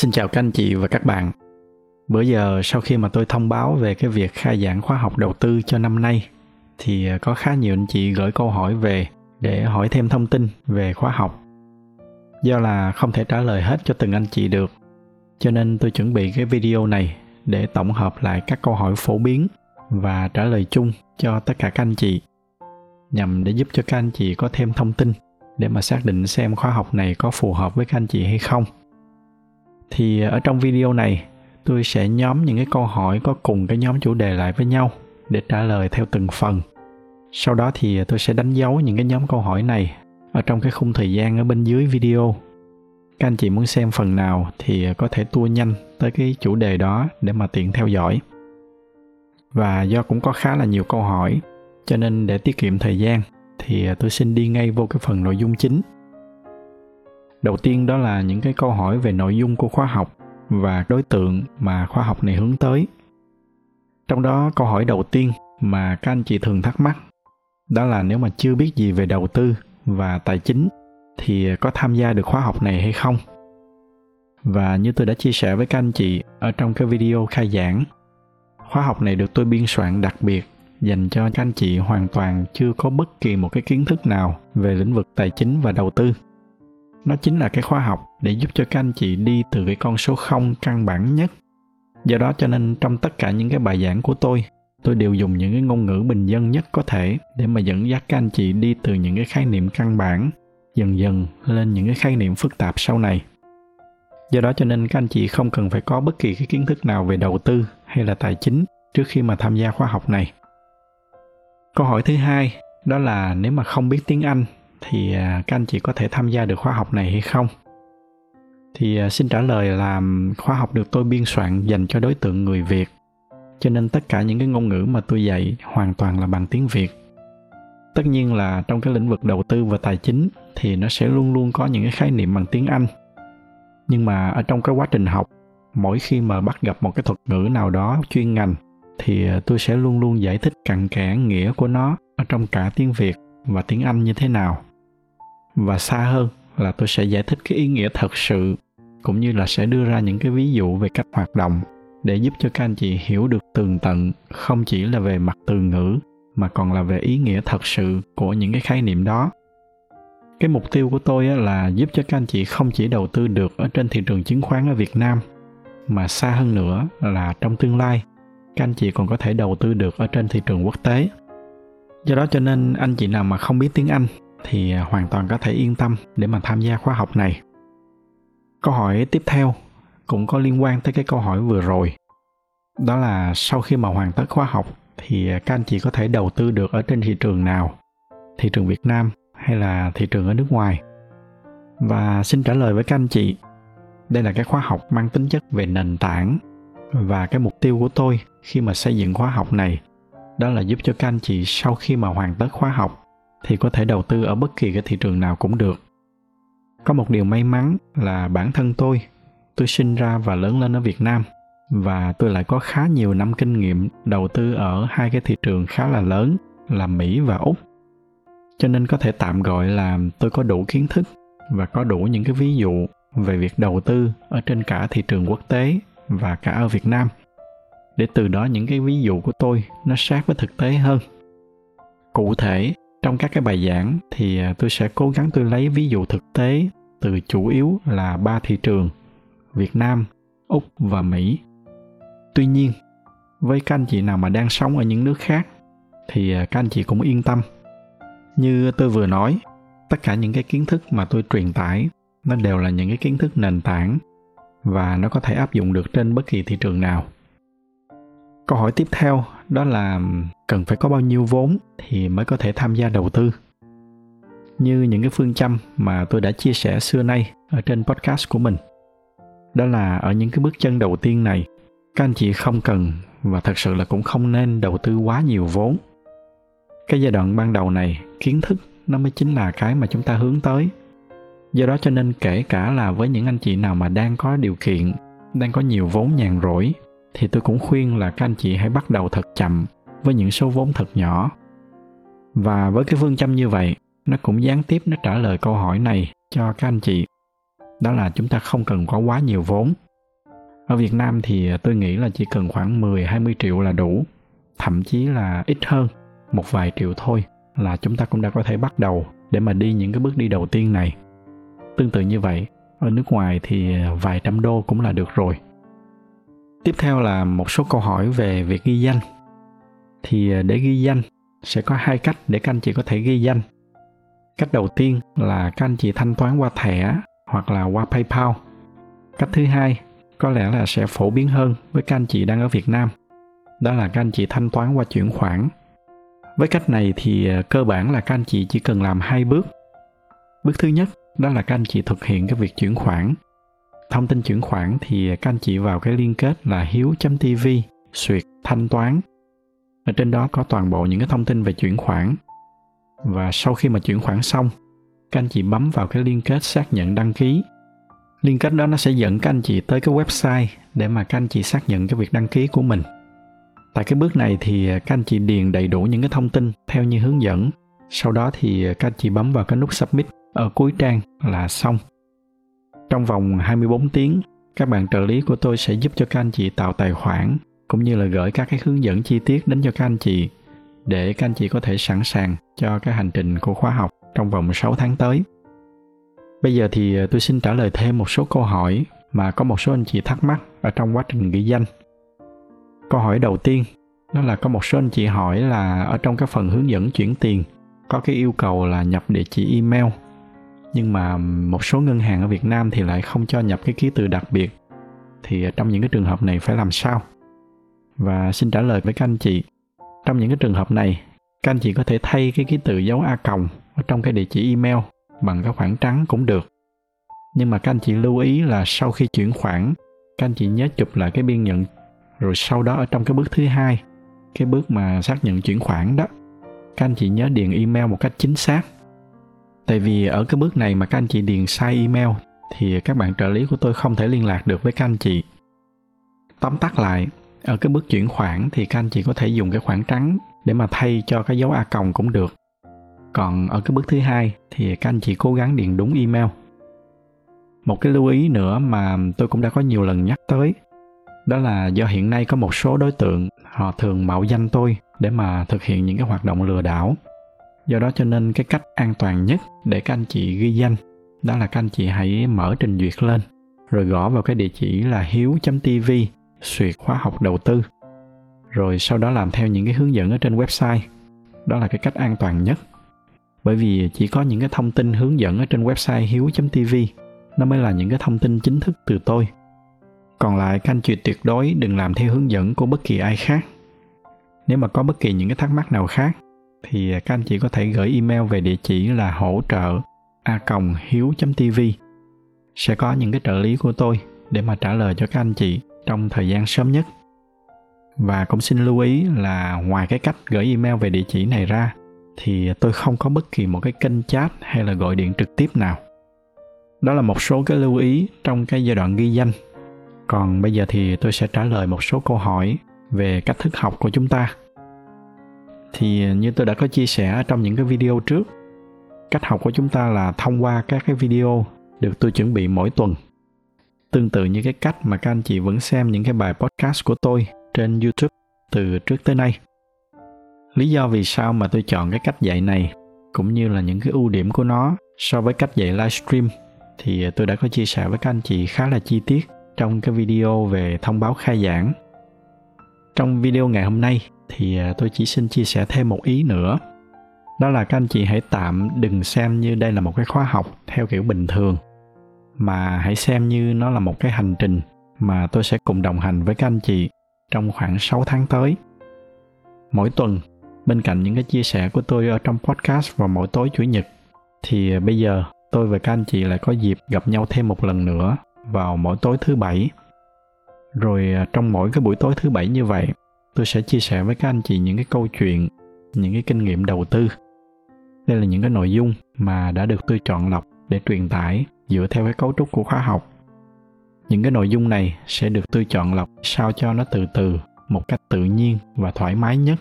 Xin chào các anh chị và các bạn. Bữa giờ sau khi mà tôi thông báo về cái việc khai giảng khóa học đầu tư cho năm nay thì à, có khá nhiều anh chị gửi câu hỏi về để hỏi thêm thông tin về khóa học. Do là không thể trả lời hết cho từng anh chị được, cho nên tôi chuẩn bị cái video này để tổng hợp lại các câu hỏi phổ biến và trả lời chung cho tất cả các anh chị nhằm để giúp cho các anh chị có thêm thông tin để mà xác định xem khóa học này có phù hợp với các anh chị hay không thì ở trong video này, tôi sẽ nhóm những cái câu hỏi có cùng cái nhóm chủ đề lại với nhau để trả lời theo từng phần. Sau đó thì tôi sẽ đánh dấu những cái nhóm câu hỏi này ở trong cái khung thời gian ở bên dưới video. Các anh chị muốn xem phần nào thì có thể tua nhanh tới cái chủ đề đó để mà tiện theo dõi. Và do cũng có khá là nhiều câu hỏi, cho nên để tiết kiệm thời gian thì tôi xin đi ngay vô cái phần nội dung chính đầu tiên đó là những cái câu hỏi về nội dung của khóa học và đối tượng mà khóa học này hướng tới. Trong đó, câu hỏi đầu tiên mà các anh chị thường thắc mắc, đó là nếu mà chưa biết gì về đầu tư và tài chính thì có tham gia được khóa học này hay không? Và như tôi đã chia sẻ với các anh chị ở trong cái video khai giảng, khóa học này được tôi biên soạn đặc biệt dành cho các anh chị hoàn toàn chưa có bất kỳ một cái kiến thức nào về lĩnh vực tài chính và đầu tư nó chính là cái khóa học để giúp cho các anh chị đi từ cái con số không căn bản nhất. Do đó cho nên trong tất cả những cái bài giảng của tôi tôi đều dùng những cái ngôn ngữ bình dân nhất có thể để mà dẫn dắt các anh chị đi từ những cái khái niệm căn bản, dần dần lên những cái khái niệm phức tạp sau này. Do đó cho nên các anh chị không cần phải có bất kỳ cái kiến thức nào về đầu tư hay là tài chính trước khi mà tham gia khóa học này. Câu hỏi thứ hai đó là nếu mà không biết tiếng anh thì à, các anh chị có thể tham gia được khóa học này hay không? Thì à, xin trả lời là khóa học được tôi biên soạn dành cho đối tượng người việt. Cho nên tất cả những cái ngôn ngữ mà tôi dạy hoàn toàn là bằng tiếng việt. Tất nhiên là trong cái lĩnh vực đầu tư và tài chính thì nó sẽ luôn luôn có những cái khái niệm bằng tiếng anh. Nhưng mà ở trong cái quá trình học, mỗi khi mà bắt gặp một cái thuật ngữ nào đó chuyên ngành thì à, tôi sẽ luôn luôn giải thích cặn kẽ nghĩa của nó ở trong cả tiếng việt và tiếng anh như thế nào và xa hơn là tôi sẽ giải thích cái ý nghĩa thật sự, cũng như là sẽ đưa ra những cái ví dụ về cách hoạt động để giúp cho các anh chị hiểu được tường tận không chỉ là về mặt từ ngữ, mà còn là về ý nghĩa thật sự của những cái khái niệm đó. Cái mục tiêu của tôi là giúp cho các anh chị không chỉ đầu tư được ở trên thị trường chứng khoán ở việt nam, mà xa hơn nữa là trong tương lai, các anh chị còn có thể đầu tư được ở trên thị trường quốc tế. Do đó cho nên anh chị nào mà không biết tiếng anh thì à, hoàn toàn có thể yên tâm để mà tham gia khóa học này. Câu hỏi tiếp theo cũng có liên quan tới cái câu hỏi vừa rồi. Đó là sau khi mà hoàn tất khóa học thì à, các anh chị có thể đầu tư được ở trên thị trường nào? Thị trường việt nam hay là thị trường ở nước ngoài? Và xin trả lời với các anh chị, đây là cái khóa học mang tính chất về nền tảng và cái mục tiêu của tôi khi mà xây dựng khóa học này. Đó là giúp cho các anh chị sau khi mà hoàn tất khóa học thì có thể đầu tư ở bất kỳ cái thị trường nào cũng được. Có một điều may mắn là bản thân tôi tôi sinh ra và lớn lên ở việt nam, và tôi lại có khá nhiều năm kinh nghiệm đầu tư ở hai cái thị trường khá là lớn là mỹ và úc. Cho nên có thể tạm gọi là tôi có đủ kiến thức và có đủ những cái ví dụ về việc đầu tư ở trên cả thị trường quốc tế và cả ở việt nam. Để từ đó những cái ví dụ của tôi nó sát với thực tế hơn. Cụ thể trong các cái bài giảng thì à, tôi sẽ cố gắng tôi lấy ví dụ thực tế từ chủ yếu là ba thị trường, việt nam, úc và mỹ. Tuy nhiên, với các anh chị nào mà đang sống ở những nước khác thì à, các anh chị cũng yên tâm. Như tôi vừa nói, tất cả những cái kiến thức mà tôi truyền tải, nó đều là những cái kiến thức nền tảng và nó có thể áp dụng được trên bất kỳ thị trường nào. Câu hỏi tiếp theo đó là cần phải có bao nhiêu vốn thì mới có thể tham gia đầu tư. Như những cái phương châm mà tôi đã chia sẻ xưa nay ở trên podcast của mình. Đó là ở những cái bước chân đầu tiên này, các anh chị không cần và thật sự là cũng không nên đầu tư quá nhiều vốn. Cái giai đoạn ban đầu này, kiến thức nó mới chính là cái mà chúng ta hướng tới. Do đó cho nên kể cả là với những anh chị nào mà đang có điều kiện, đang có nhiều vốn nhàn rỗi thì tôi cũng khuyên là các anh chị hãy bắt đầu thật chậm với những số vốn thật nhỏ và với cái phương châm như vậy nó cũng gián tiếp nó trả lời câu hỏi này cho các anh chị đó là chúng ta không cần có quá nhiều vốn ở Việt Nam thì tôi nghĩ là chỉ cần khoảng 10 20 triệu là đủ, thậm chí là ít hơn, một vài triệu thôi là chúng ta cũng đã có thể bắt đầu để mà đi những cái bước đi đầu tiên này. Tương tự như vậy, ở nước ngoài thì vài trăm đô cũng là được rồi. Tiếp theo là một số câu hỏi về việc ghi danh. Thì à, để ghi danh sẽ có hai cách để các anh chị có thể ghi danh. Cách đầu tiên là các anh chị thanh toán qua thẻ hoặc là qua PayPal. Cách thứ hai có lẽ là sẽ phổ biến hơn với các anh chị đang ở Việt Nam. Đó là các anh chị thanh toán qua chuyển khoản. Với cách này thì à, cơ bản là các anh chị chỉ cần làm hai bước. Bước thứ nhất, đó là các anh chị thực hiện cái việc chuyển khoản. Thông tin chuyển khoản thì các anh chị vào cái liên kết là hiếu.tv suyệt thanh toán. Ở trên đó có toàn bộ những cái thông tin về chuyển khoản. Và sau khi mà chuyển khoản xong, các anh chị bấm vào cái liên kết xác nhận đăng ký. Liên kết đó nó sẽ dẫn các anh chị tới cái website để mà các anh chị xác nhận cái việc đăng ký của mình. Tại cái bước này thì các anh chị điền đầy đủ những cái thông tin theo như hướng dẫn. Sau đó thì các anh chị bấm vào cái nút submit. Ở cuối trang là xong trong vòng 24 tiếng, các bạn trợ lý của tôi sẽ giúp cho các anh chị tạo tài khoản, cũng như là gửi các cái hướng dẫn chi tiết đến cho các anh chị, để các anh chị có thể sẵn sàng cho cái hành trình của khóa học trong vòng 6 tháng tới. Bây giờ thì à, tôi xin trả lời thêm một số câu hỏi mà có một số anh chị thắc mắc ở trong quá trình ghi danh. Câu hỏi đầu tiên, đó là có một số anh chị hỏi là ở trong cái phần hướng dẫn chuyển tiền, có cái yêu cầu là nhập địa chỉ email nhưng mà một số ngân hàng ở Việt Nam thì lại không cho nhập cái ký tự đặc biệt. Thì trong những cái trường hợp này phải làm sao? Và xin trả lời với các anh chị, trong những cái trường hợp này, các anh chị có thể thay cái ký tự dấu a còng ở trong cái địa chỉ email bằng cái khoảng trắng cũng được. Nhưng mà các anh chị lưu ý là sau khi chuyển khoản, các anh chị nhớ chụp lại cái biên nhận, rồi sau đó ở trong cái bước thứ hai, cái bước mà xác nhận chuyển khoản đó, các anh chị nhớ điền email một cách chính xác tại vì ở cái bước này mà các anh chị điền sai email, thì các bạn trợ lý của tôi không thể liên lạc được với các anh chị. Tóm tắt lại, ở cái bước chuyển khoản thì các anh chị có thể dùng cái khoảng trắng để mà thay cho cái dấu a còng cũng được. Còn ở cái bước thứ hai thì các anh chị cố gắng điền đúng email. Một cái lưu ý nữa mà tôi cũng đã có nhiều lần nhắc tới, đó là do hiện nay có một số đối tượng họ thường mạo danh tôi để mà thực hiện những cái hoạt động lừa đảo do đó cho nên cái cách an toàn nhất để các anh chị ghi danh, đó là các anh chị hãy mở trình duyệt lên, rồi gõ vào cái địa chỉ là hiếu.tv suyệt khóa học đầu tư. Rồi sau đó làm theo những cái hướng dẫn ở trên website. Đó là cái cách an toàn nhất. Bởi vì chỉ có những cái thông tin hướng dẫn ở trên website hiếu.tv nó mới là những cái thông tin chính thức từ tôi. Còn lại các anh chị tuyệt đối đừng làm theo hướng dẫn của bất kỳ ai khác. Nếu mà có bất kỳ những cái thắc mắc nào khác thì các anh chị có thể gửi email về địa chỉ là hỗ trợ a còng hiếu tv. Sẽ có những cái trợ lý của tôi để mà trả lời cho các anh chị trong thời gian sớm nhất. Và cũng xin lưu ý là ngoài cái cách gửi email về địa chỉ này ra, thì tôi không có bất kỳ một cái kênh chat hay là gọi điện trực tiếp nào. Đó là một số cái lưu ý trong cái giai đoạn ghi danh. Còn bây giờ thì tôi sẽ trả lời một số câu hỏi về cách thức học của chúng ta thì như tôi đã có chia sẻ trong những cái video trước, cách học của chúng ta là thông qua các cái video được tôi chuẩn bị mỗi tuần. Tương tự như cái cách mà các anh chị vẫn xem những cái bài podcast của tôi trên youtube từ trước tới nay. Lý do vì sao mà tôi chọn cái cách dạy này, cũng như là những cái ưu điểm của nó so với cách dạy livestream, thì tôi đã có chia sẻ với các anh chị khá là chi tiết trong cái video về thông báo khai giảng. Trong video ngày hôm nay thì à, tôi chỉ xin chia sẻ thêm một ý nữa đó là các anh chị hãy tạm đừng xem như đây là một cái khóa học theo kiểu bình thường, mà hãy xem như nó là một cái hành trình mà tôi sẽ cùng đồng hành với các anh chị trong khoảng 6 tháng tới. Mỗi tuần, bên cạnh những cái chia sẻ của tôi ở trong podcast vào mỗi tối chủ nhật, thì à, bây giờ tôi và các anh chị lại có dịp gặp nhau thêm một lần nữa vào mỗi tối thứ bảy rồi à, trong mỗi cái buổi tối thứ bảy như vậy tôi sẽ chia sẻ với các anh chị những cái câu chuyện, những cái kinh nghiệm đầu tư. Đây là những cái nội dung mà đã được tôi chọn lọc để truyền tải dựa theo cái cấu trúc của khóa học. Những cái nội dung này sẽ được tôi chọn lọc sao cho nó từ từ, một cách tự nhiên và thoải mái nhất.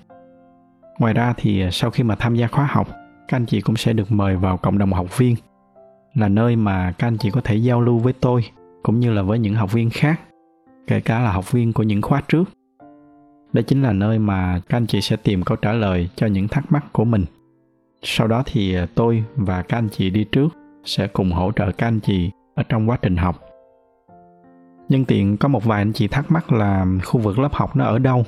Ngoài ra thì à, sau khi mà tham gia khóa học, các anh chị cũng sẽ được mời vào cộng đồng học viên. Là nơi mà các anh chị có thể giao lưu với tôi, cũng như là với những học viên khác, kể cả là học viên của những khóa trước đây chính là nơi mà các anh chị sẽ tìm câu trả lời cho những thắc mắc của mình. Sau đó thì à, tôi và các anh chị đi trước sẽ cùng hỗ trợ các anh chị ở trong quá trình học. Nhân tiện có một vài anh chị thắc mắc là khu vực lớp học nó ở đâu?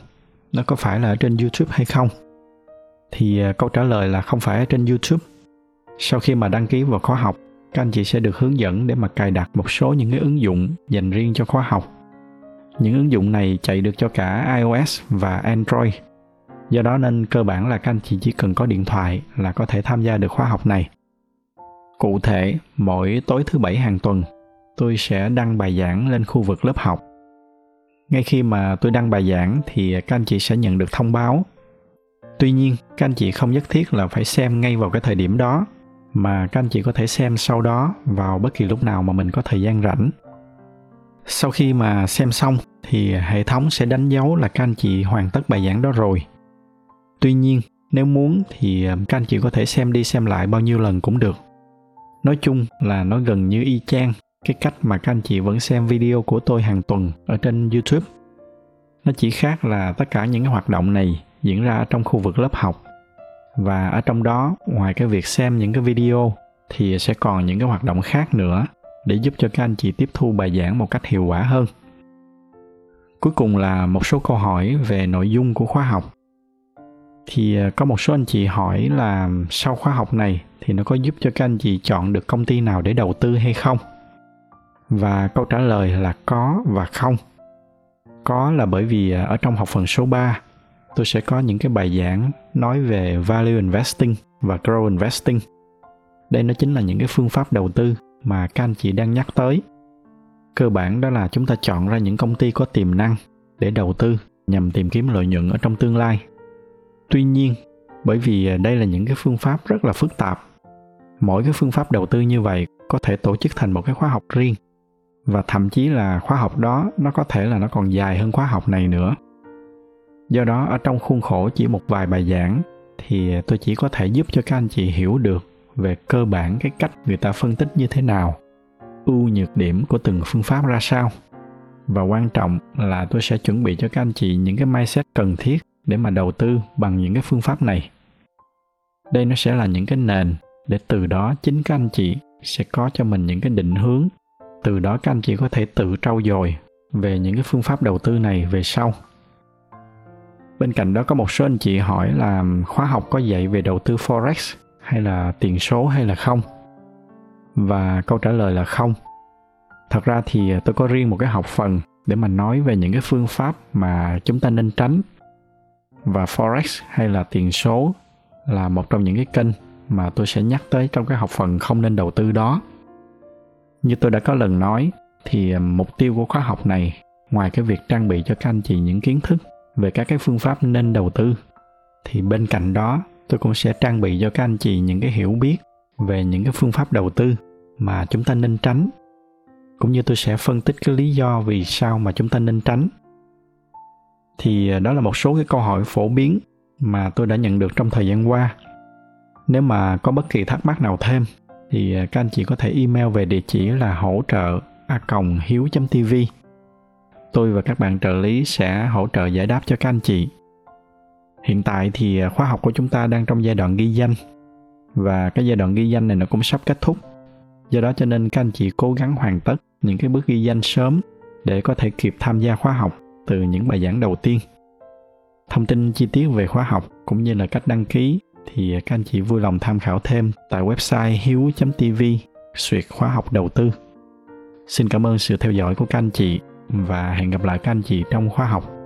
Nó có phải là ở trên youtube hay không? Thì à, câu trả lời là không phải ở trên youtube. Sau khi mà đăng ký vào khóa học, các anh chị sẽ được hướng dẫn để mà cài đặt một số những cái ứng dụng dành riêng cho khóa học những ứng dụng này chạy được cho cả ios và android. Do đó nên cơ bản là các anh chị chỉ cần có điện thoại là có thể tham gia được khóa học này. Cụ thể, mỗi tối thứ bảy hàng tuần, tôi sẽ đăng bài giảng lên khu vực lớp học. Ngay khi mà tôi đăng bài giảng thì các anh chị sẽ nhận được thông báo. Tuy nhiên, các anh chị không nhất thiết là phải xem ngay vào cái thời điểm đó, mà các anh chị có thể xem sau đó vào bất kỳ lúc nào mà mình có thời gian rảnh sau khi mà xem xong, thì hệ thống sẽ đánh dấu là các anh chị hoàn tất bài giảng đó rồi. Tuy nhiên, nếu muốn thì ờ, các anh chị có thể xem đi xem lại bao nhiêu lần cũng được. Nói chung là nó gần như y chang cái cách mà các anh chị vẫn xem video của tôi hàng tuần ở trên youtube. Nó chỉ khác là tất cả những cái hoạt động này diễn ra trong khu vực lớp học. Và ở trong đó, ngoài cái việc xem những cái video, thì sẽ còn những cái hoạt động khác nữa để giúp cho các anh chị tiếp thu bài giảng một cách hiệu quả hơn. Cuối cùng là một số câu hỏi về nội dung của khóa học. Thì à, có một số anh chị hỏi là sau khóa học này thì nó có giúp cho các anh chị chọn được công ty nào để đầu tư hay không? Và câu trả lời là có và không. Có là bởi vì à, ở trong học phần số 3 tôi sẽ có những cái bài giảng nói về value investing và grow investing. Đây nó chính là những cái phương pháp đầu tư mà các anh chị đang nhắc tới. Cơ bản đó là chúng ta chọn ra những công ty có tiềm năng để đầu tư nhằm tìm kiếm lợi nhuận ở trong tương lai. Tuy nhiên, bởi vì đây là những cái phương pháp rất là phức tạp, mỗi cái phương pháp đầu tư như vậy có thể tổ chức thành một cái khóa học riêng. Và thậm chí là khóa học đó nó có thể là nó còn dài hơn khóa học này nữa. Do đó, ở trong khuôn khổ chỉ một vài bài giảng thì tôi chỉ có thể giúp cho các anh chị hiểu được về cơ bản cái cách người ta phân tích như thế nào, ưu nhược điểm của từng phương pháp ra sao. Và quan trọng là tôi sẽ chuẩn bị cho các anh chị những cái mindset cần thiết để mà đầu tư bằng những cái phương pháp này. Đây nó sẽ là những cái nền để từ đó chính các anh chị sẽ có cho mình những cái định hướng. Từ đó các anh chị có thể tự trau dồi về những cái phương pháp đầu tư này về sau. Bên cạnh đó có một số anh chị hỏi là khóa học có dạy về đầu tư forex hay là tiền số hay là không? Và câu trả lời là không. Thật ra thì tôi có riêng một cái học phần để mà nói về những cái phương pháp mà chúng ta nên tránh. Và forex hay là tiền số là một trong những cái kênh mà tôi sẽ nhắc tới trong cái học phần không nên đầu tư đó. Như tôi đã có lần nói, thì mục tiêu của khóa học này, ngoài cái việc trang bị cho các anh chị những kiến thức về các cái phương pháp nên đầu tư, thì bên cạnh đó tôi cũng sẽ trang bị cho các anh chị những cái hiểu biết về những cái phương pháp đầu tư mà chúng ta nên tránh. Cũng như tôi sẽ phân tích cái lý do vì sao mà chúng ta nên tránh. Thì à, đó là một số cái câu hỏi phổ biến mà tôi đã nhận được trong thời gian qua. Nếu mà có bất kỳ thắc mắc nào thêm, thì à, các anh chị có thể email về địa chỉ là hỗ trợ a hiếu tv tôi và các bạn trợ lý sẽ hỗ trợ giải đáp cho các anh chị hiện tại thì à, khóa học của chúng ta đang trong giai đoạn ghi danh. Và cái giai đoạn ghi danh này nó cũng sắp kết thúc. Do đó cho nên các anh chị cố gắng hoàn tất những cái bước ghi danh sớm để có thể kịp tham gia khóa học từ những bài giảng đầu tiên. Thông tin chi tiết về khóa học cũng như là cách đăng ký thì à, các anh chị vui lòng tham khảo thêm tại website hiếu tv suyệt khóa học đầu tư. Xin cảm ơn sự theo dõi của các anh chị và hẹn gặp lại các anh chị trong khóa học.